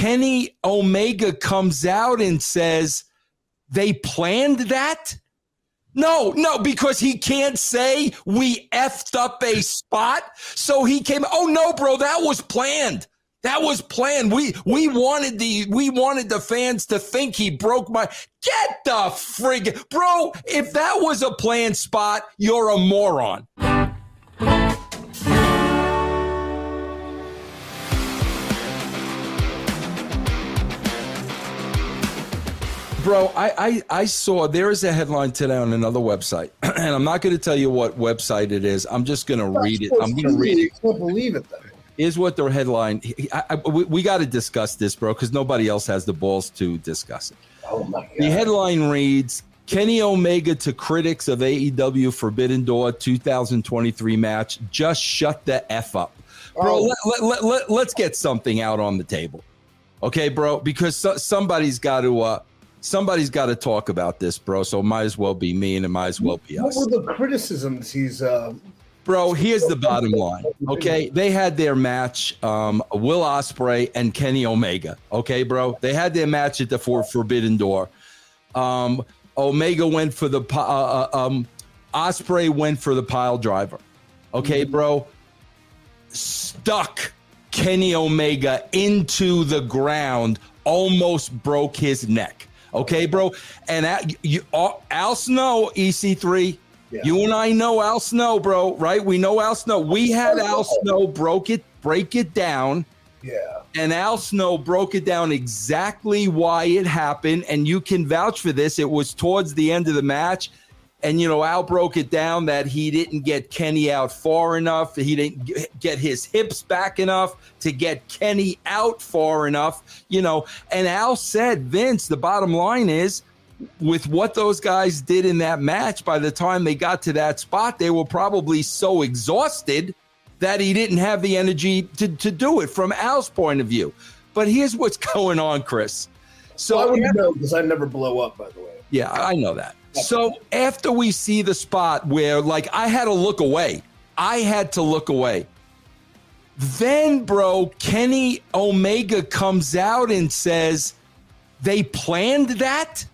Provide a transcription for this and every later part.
Kenny Omega comes out and says they planned that. No, no, because he can't say we effed up a spot. So he came, oh no, bro, that was planned. That was planned. We we wanted the we wanted the fans to think he broke my get the frig bro. If that was a planned spot, you're a moron. Bro, I, I, I saw there is a headline today on another website, and I'm not going to tell you what website it is. I'm just going to read it. I'm going to read it. I can't believe it, though. Is what the headline. I, I, we, we got to discuss this, bro, because nobody else has the balls to discuss it. Oh my god! The headline reads: Kenny Omega to critics of AEW Forbidden Door 2023 match. Just shut the f up, bro. Oh. Let, let, let, let, us get something out on the table, okay, bro? Because so, somebody's got to. Uh, somebody's got to talk about this, bro. So it might as well be me, and it might as well be us. What were the criticisms he's? Uh, Bro, here's the bottom line. Okay, they had their match, um, Will Ospreay and Kenny Omega. Okay, bro, they had their match at the For- Forbidden Door. Um, Omega went for the uh, uh, um, Ospreay went for the pile driver. Okay, bro, stuck Kenny Omega into the ground, almost broke his neck. Okay, bro, and at, you, Al Snow, EC3. Yeah. You and I know Al Snow, bro, right? We know Al Snow. We had Al Snow broke it, break it down, yeah. and Al Snow broke it down exactly why it happened. And you can vouch for this. It was towards the end of the match. And, you know, Al broke it down that he didn't get Kenny out far enough. He didn't get his hips back enough to get Kenny out far enough, you know. And Al said, Vince, the bottom line is, with what those guys did in that match, by the time they got to that spot, they were probably so exhausted that he didn't have the energy to, to do it from Al's point of view. But here's what's going on, Chris. So So I wouldn't know because I never blow up. By the way. yeah, I know that. So after we see the spot where, like, I had to look away, I had to look away. Then, bro, Kenny Omega comes out and says, they planned that?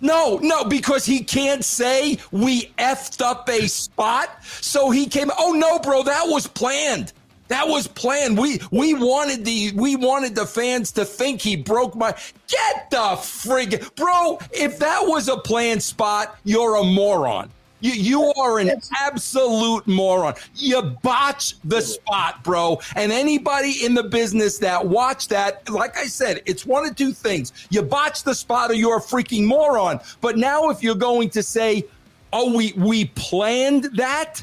No, no, because he can't say we effed up a spot. So he came, oh no, bro, that was planned. That was planned. We we wanted the we wanted the fans to think he broke my get the frig bro. If that was a planned spot, you're a moron. You you are an absolute moron. You botch the spot, bro. And anybody in the business that watched that, like I said, it's one of two things. You botch the spot or you're a freaking moron. But now if you're going to say, "Oh, we we planned that,"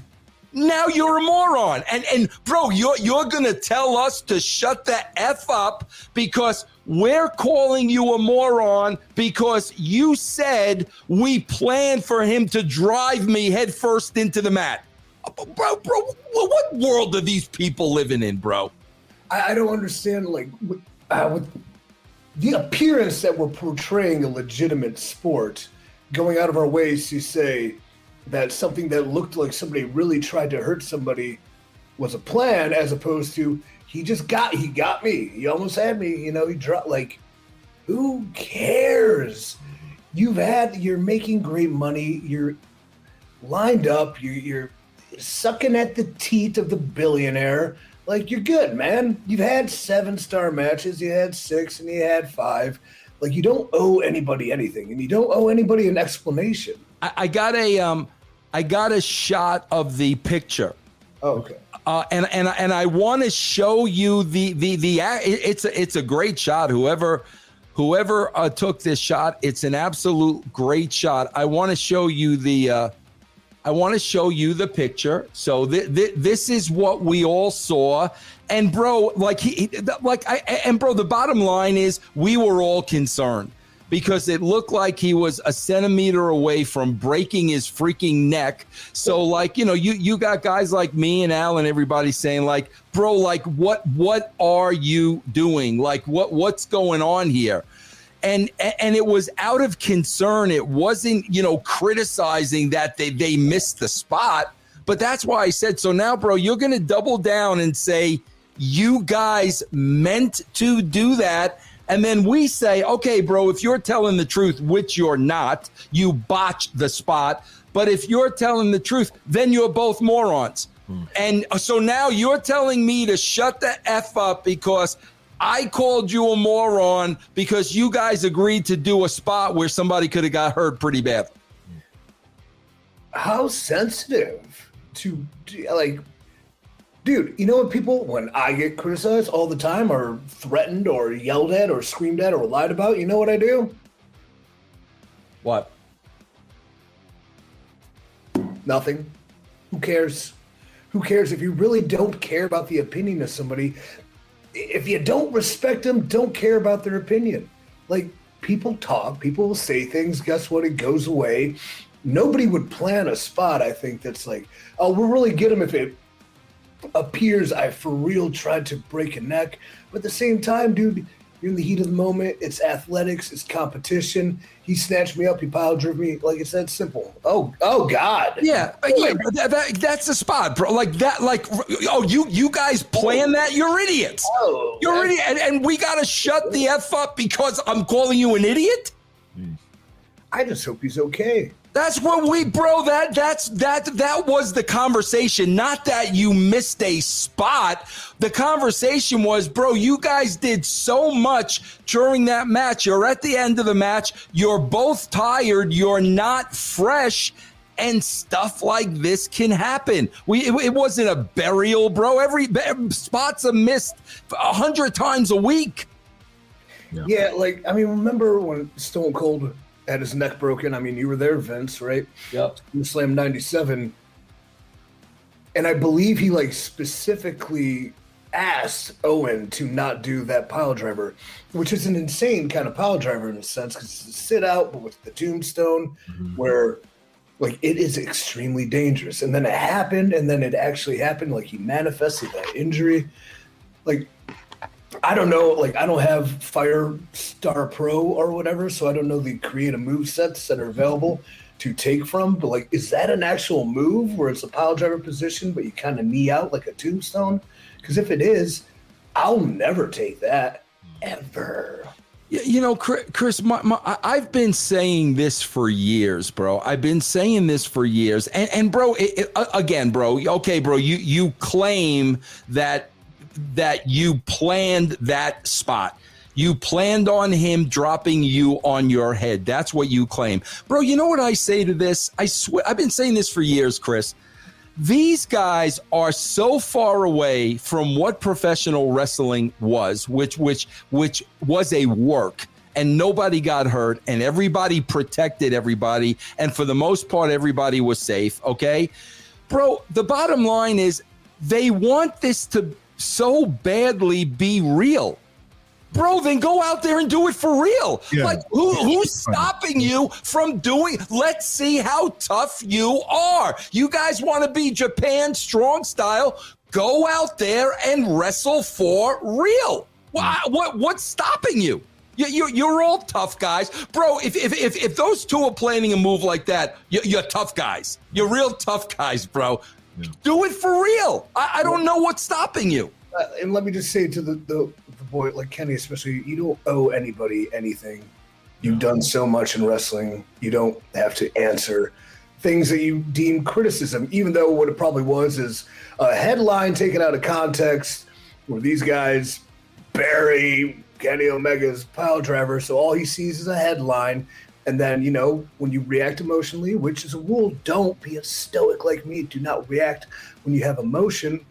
now you're a moron. And and bro, you're you're gonna tell us to shut the F up because we're calling you a moron because you said we planned for him to drive me headfirst into the mat. Bro, bro, what world are these people living in, bro? I, I don't understand like with, uh, with the appearance that we're portraying a legitimate sport, going out of our ways to say that something that looked like somebody really tried to hurt somebody was a plan, as opposed to he just got he got me. He almost had me. You know, he dropped like who cares? You've had you're making great money. You're lined up. You're, you're sucking at the teat of the billionaire. Like you're good, man. You've had seven star matches. You had six, and you had five. Like you don't owe anybody anything, and you don't owe anybody an explanation. I, I got a um, I got a shot of the picture. Oh, okay. uh, and and and I want to show you the the the it's a it's a great shot. Whoever whoever uh, took this shot, it's an absolute great shot. I want to show you the uh, I want to show you the picture. So th- th- this is what we all saw. And bro, like he, he- like I and bro, the bottom line is we were all concerned because it looked like he was a centimeter away from breaking his freaking neck. So like, you know, you you got guys like me and Alan, everybody saying like, bro, like what what are you doing? Like what what's going on here? and and it was out of concern it wasn't you know criticizing that they they missed the spot but that's why i said so now bro you're gonna double down and say you guys meant to do that. And then we say, okay, bro, if you're telling the truth, which you're not, you botched the spot. But if you're telling the truth, then you're both morons. Hmm. And so now you're telling me to shut the F up because I called you a moron because you guys agreed to do a spot where somebody could have got hurt pretty bad. How sensitive to like dude, you know what people when I get criticized all the time or threatened or yelled at or screamed at or lied about, you know what I do? What? Nothing. Who cares? Who cares if you really don't care about the opinion of somebody? If you don't respect them, don't care about their opinion. Like people talk, people will say things. Guess what? It goes away. Nobody would plan a spot. I think that's like, oh, we'll really get them if it appears I for real tried to break a neck. But at the same time, dude, you're in the heat of the moment. It's athletics. It's competition. He snatched me up. He pile driven me. Like it's that simple. Oh, oh God. Yeah, uh, yeah. That, that, that's the spot, bro. Like that. Like oh, you you guys plan that? You're idiots. Oh, you're idiot. And, and we gotta shut the f up because I'm calling you an idiot. I just hope he's okay. That's what we, bro. That that's that that was the conversation. Not that you missed a spot. The conversation was, bro. You guys did so much during that match. You're at the end of the match. You're both tired. You're not fresh, and stuff like this can happen. We it, it wasn't a burial, bro. Every spot's a missed a hundred times a week. Yeah. yeah, like I mean, remember when Stone Cold had his neck broken. I mean, you were there, Vince, right? Yep. Slam 97. And I believe he like specifically asked Owen to not do that pile driver, which is an insane kind of pile driver in a sense because it's a sit out, but with the tombstone, mm-hmm. where like it is extremely dangerous. And then it happened, and then it actually happened. Like he manifested that injury. Like I don't know, like I don't have Fire Star Pro or whatever, so I don't know the creative move sets that are available to take from. But like, is that an actual move where it's a pile driver position, but you kind of knee out like a tombstone? Because if it is, I'll never take that ever. You know, Chris, my, my, I've been saying this for years, bro. I've been saying this for years, and and bro, it, it, again, bro. Okay, bro, you you claim that that you planned that spot. You planned on him dropping you on your head. That's what you claim. Bro, you know what I say to this? I swear I've been saying this for years, Chris. These guys are so far away from what professional wrestling was, which which which was a work and nobody got hurt and everybody protected everybody and for the most part everybody was safe, okay? Bro, the bottom line is they want this to so badly be real bro, then go out there and do it for real. Yeah. Like, who, who's stopping you from doing? Let's see how tough you are. You guys want to be Japan strong style? Go out there and wrestle for real. What, what what's stopping you? You, you, you're all tough guys, bro. If, if, if, if those two are planning a move like that, you, you're tough guys. You're real tough guys, bro. Yeah. Do it for real. I, I don't know what's stopping you. Uh, and let me just say to the, the, the boy, like Kenny, especially, you don't owe anybody anything. You've done so much in wrestling. You don't have to answer things that you deem criticism, even though what it probably was is a headline taken out of context where these guys bury Kenny Omega's pile driver. So all he sees is a headline and then, you know, when you react emotionally, which is a rule, don't be a stoic like me. Do not react when you have emotion.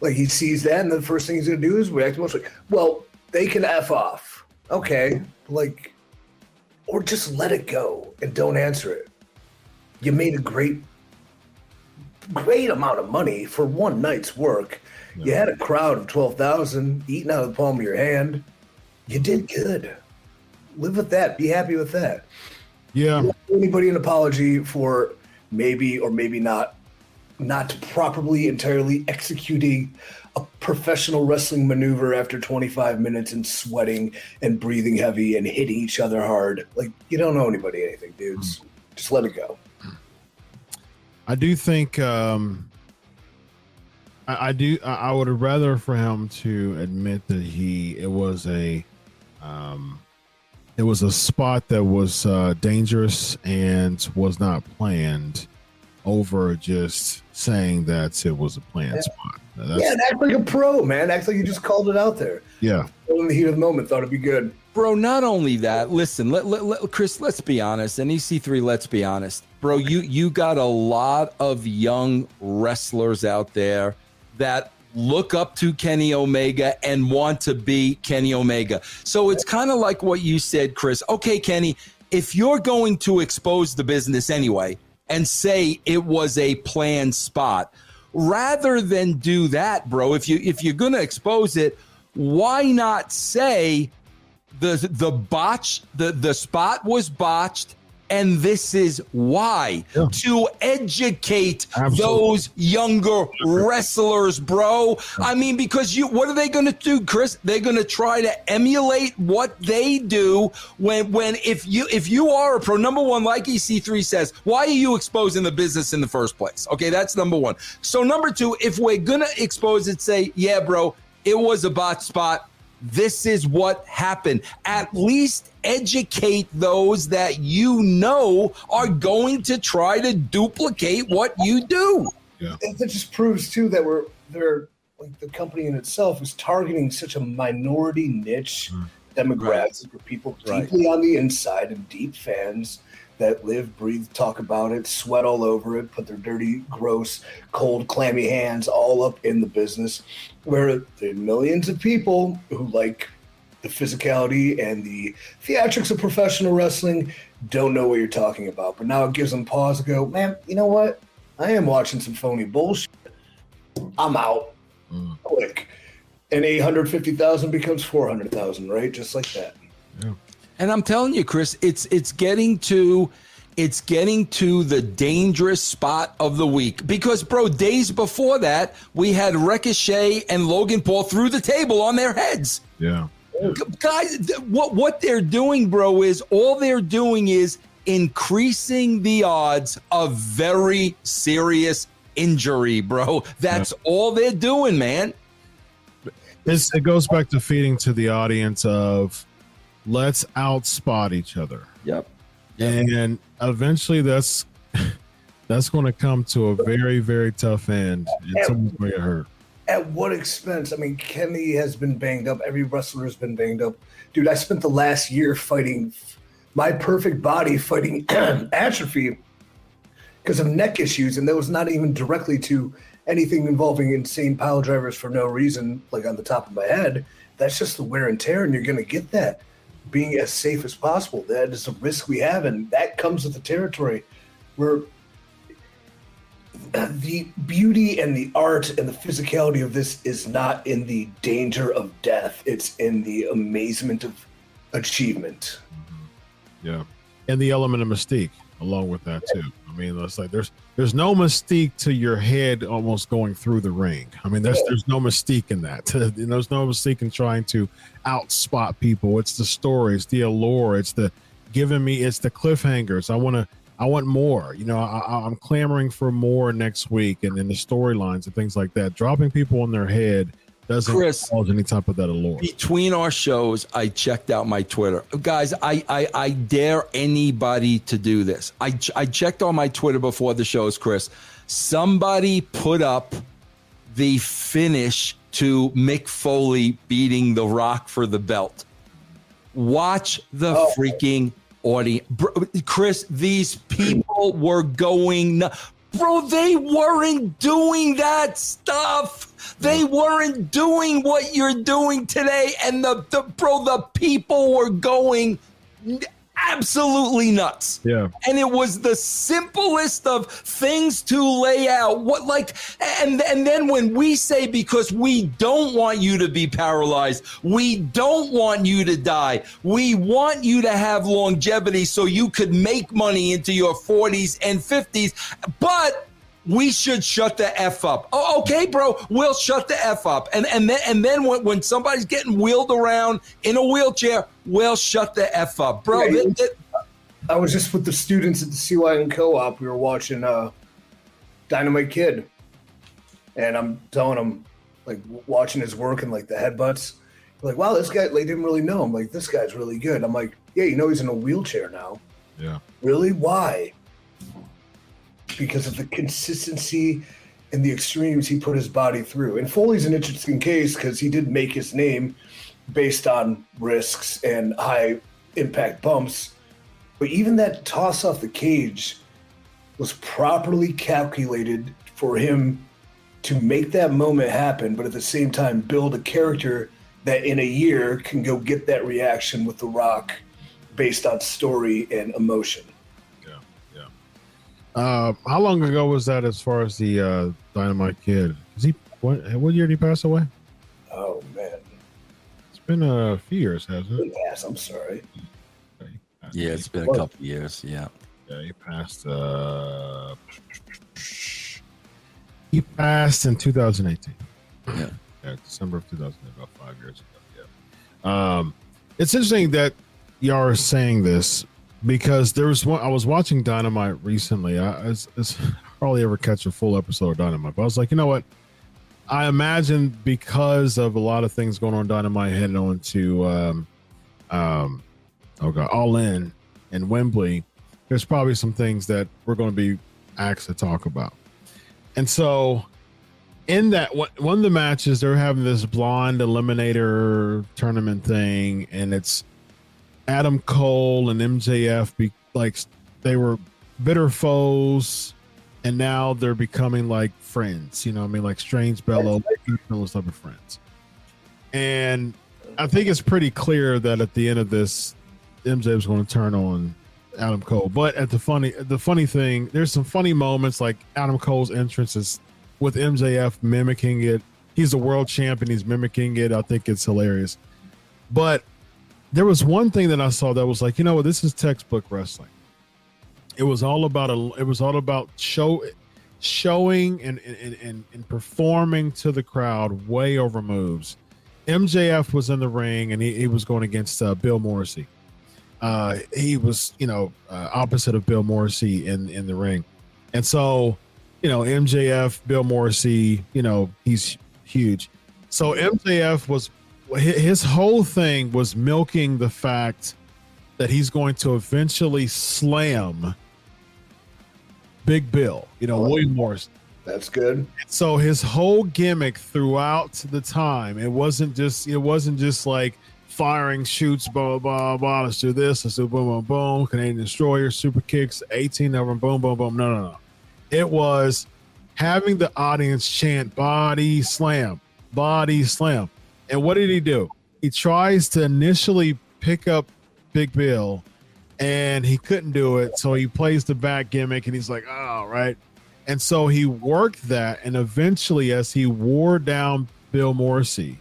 Like he sees that, and the first thing he's going to do is react emotionally. Well, they can F off. Okay. Like, or just let it go and don't answer it. You made a great, great amount of money for one night's work. You had a crowd of 12,000 eating out of the palm of your hand. You did good live with that. Be happy with that. Yeah. Anybody an apology for maybe or maybe not not properly entirely executing a professional wrestling maneuver after 25 minutes and sweating and breathing heavy and hitting each other hard. Like you don't know anybody anything, dudes. Mm. Just let it go. I do think um I, I do. I, I would rather for him to admit that he it was a, um, it was a spot that was uh, dangerous and was not planned, over just saying that it was a planned Yeah. spot. yeah, and act like a pro, man. Act like you just called it out there. yeah. In the heat of the moment, thought it'd be good. Bro, not only that, listen, let, let, let- Chris, let's be honest, and EC3, let's be honest. Bro, you you got a lot of young wrestlers out there that look up to Kenny Omega and want to be Kenny Omega. So it's kind of like what you said, Chris. Okay, Kenny, if you're going to expose the business anyway and say it was a planned spot, rather than do that, bro, if you if you're going to expose it, why not say the the botch the the spot was botched and this is why. Yeah. to educate Absolutely. those younger wrestlers bro. I mean because you what are they going to do chris? They're going to try to emulate what they do when when if you if you are a pro number one like ec3 says why are you exposing the business in the first place? Okay that's number one. So number two if we're going to expose it say yeah bro it was a bot spot this is what happened. At least educate those that you know are going to try to duplicate what you do. And that just proves too that we're they're like the company in itself is targeting such a minority niche mm. demographic for people Right. deeply on the inside and deep fans that live, breathe, talk about it, sweat all over it, put their dirty, gross, cold, clammy hands all up in the business. Where the millions of people who like the physicality and the theatrics of professional wrestling don't know what you're talking about. But now it gives them pause to go, man, you know what? I am watching some phony bullshit. I'm out. Mm. Quick. And 850,000 becomes 400,000, right? Just like that. And I'm telling you, Chris, it's it's getting to it's getting to the dangerous spot of the week because, bro, days before that we had Ricochet and Logan Paul through the table on their heads. Yeah. guys what what they're doing bro is all they're doing is increasing the odds of very serious injury bro that's all they're doing man It's, it goes back to feeding to the audience of let's outspot each other. yep and eventually that's that's going to come to a very very tough end and Yeah. someone's going to get hurt At what expense? I mean, Kenny has been banged up. Every wrestler has been banged up. Dude, I spent the last year fighting my perfect body, fighting atrophy because of neck issues. And that was not even directly to anything involving insane pile drivers for no reason, like on the top of my head. That's just the wear and tear, and you're going to get that. Being as safe as possible. That is a risk we have, and that comes with the territory. We're the beauty and the art and the physicality of this is not in the danger of death it's in the amazement of achievement yeah and the element of mystique along with that too. I mean it's like there's there's no mystique to your head almost going through the ring. I mean there's there's no mystique in that. There's no mystique in trying to outspot people. It's the story it's the allure it's the giving me it's the cliffhangers. I want to I want more. You know, I, I'm clamoring for more next week, and then the storylines and things like that. Dropping people on their head doesn't Chris. cause any type of that allure. between our shows i checked out my twitter guys i i, I dare anybody to do this I, I checked on my twitter before the shows chris somebody put up the finish to mick foley beating the rock for the belt watch the Oh. freaking audience chris these people were going bro they weren't doing that stuff. They mm. weren't doing what you're doing today. And the, the bro the people were going absolutely nuts Yeah, and it was the simplest of things to lay out what like and and then when we say because we don't want you to be paralyzed we don't want you to die we want you to have longevity so you could make money into your 40s and 50s but we should shut the f up. Oh, okay, bro. We'll shut the f up, and and then and then when, when somebody's getting wheeled around in a wheelchair, we'll shut the f up, bro. Right. Th- th- i was just with the students at the cyn co-op we were watching uh dynamite kid and I'm telling him, like watching his work and like the headbutts, like wow, this guy like didn't really know him. Like this guy's really good. I'm like, yeah, you know he's in a wheelchair now. Yeah. Really? Why? Because of the consistency and the extremes he put his body through. And Foley's an interesting case because he did make his name based on risks and high impact bumps. But even that toss off the cage was properly calculated for him to make that moment happen, but at the same time build a character that in a year can go get that reaction with The Rock based on story and emotion. Yeah, yeah. Uh, how long ago was that? As far as the uh, Dynamite Kid, is he what? What year did he pass away? Man, It's been a few years, hasn't it? yes, I'm sorry. Yeah, it's been a couple years. Yeah. Yeah, he passed. Uh, he passed in 2018. Yeah. Yeah, December of 2000, about five years ago. Yeah. Um, it's interesting that y'all are saying this because there was one. I was watching Dynamite recently. I, I, I hardly ever catch a full episode of Dynamite, but I was like, you know what? I imagine because of a lot of things going on Dynamite heading on to um, um, oh god, All In and Wembley, there's probably some things that we're going to be asked to talk about. And so, in that one, one of the matches, they're having this blonde eliminator tournament thing, and it's Adam Cole and MJF be like they were bitter foes, and now they're becoming like friends. You know, what I mean, like Strange Bellow, those type of friends. And I think it's pretty clear that at the end of this, MJ is going to turn on Adam Cole. But at the funny, the funny thing, there's some funny moments like Adam Cole's entrance is with MJF mimicking it. He's a world champion. He's mimicking it. I think it's hilarious. But there was one thing that I saw that was like, you know what, this is textbook wrestling. It was all about a. It was all about show, showing and and, and, and performing to the crowd way over moves. MJF was in the ring and he, he was going against uh, Bill Morrissey. Uh, he was, you know, uh, opposite of Bill Morrissey in in the ring, and so, you know, MJF, Bill Morrissey, you know, he's huge. So MJF was his whole thing was milking the fact that he's going to eventually slam Big Bill, you know, oh, William Morris. That's good. So his whole gimmick throughout the time, it wasn't just it wasn't just like firing shoots, blah blah blah. Let's do this. Let's do boom boom boom. Canadian destroyer, super kicks, eighteen of them, boom boom boom. No no no. It was having the audience chant body slam, body slam. And what did he do? He tries to initially pick up Big Bill, and he couldn't do it. So he plays the back gimmick, and he's like, "Oh, right." And so he worked that, and eventually, as he wore down Bill Morrissey,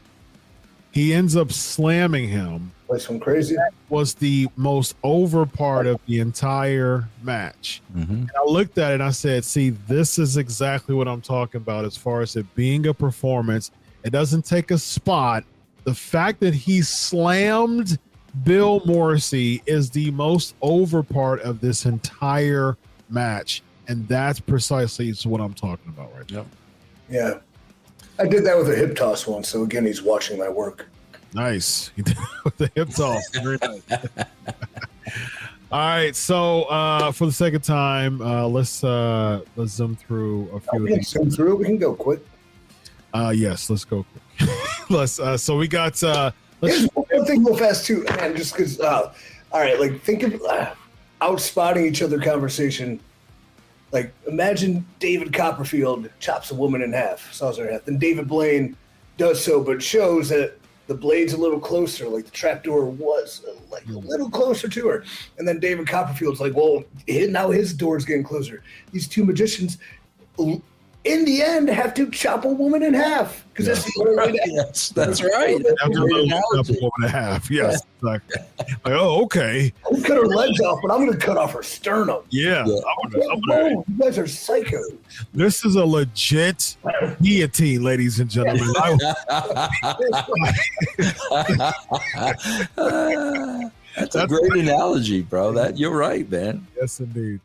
he ends up slamming him. Like some crazy. Was the most over part of the entire match. Mm-hmm. And I looked at it and I said, "See, this is exactly what I'm talking about as far as it being a performance. It doesn't take a spot. The fact that he slammed Bill Morrissey is the most over part of this entire match." And that's precisely what I'm talking about right now. Yeah. I did that with a hip toss once. So again, he's watching my work. Nice. He did it with the hip toss. Very nice. All right. So uh for the second time, uh let's uh let's zoom through a few We of can these. zoom through. We can go quick. Uh yes, let's go quick. let's uh so we got uh let's Here's one thing real fast too, man. Just because, uh, all right, like think of uh, outspotting each other conversation. Like imagine David Copperfield chops a woman in half, saws her in half. Then David Blaine does so, but shows that the blade's a little closer, like the trapdoor was uh, like a little closer to her. And then David Copperfield's like, well, now his door's getting closer. These two magicians, in the end, have to chop a woman in half because that's the only way to Yes, that's right. after Great a analogy. couple and a half. Yes. Like, like, oh, okay. I cut her legs off, but I'm going to cut off her sternum. Yeah. Yeah. I'm gonna- I'm gonna- Whoa, you guys are psycho. this is a legit guillotine, ladies and gentlemen. I- That's a great analogy, bro. That you're right, man. yes, indeed.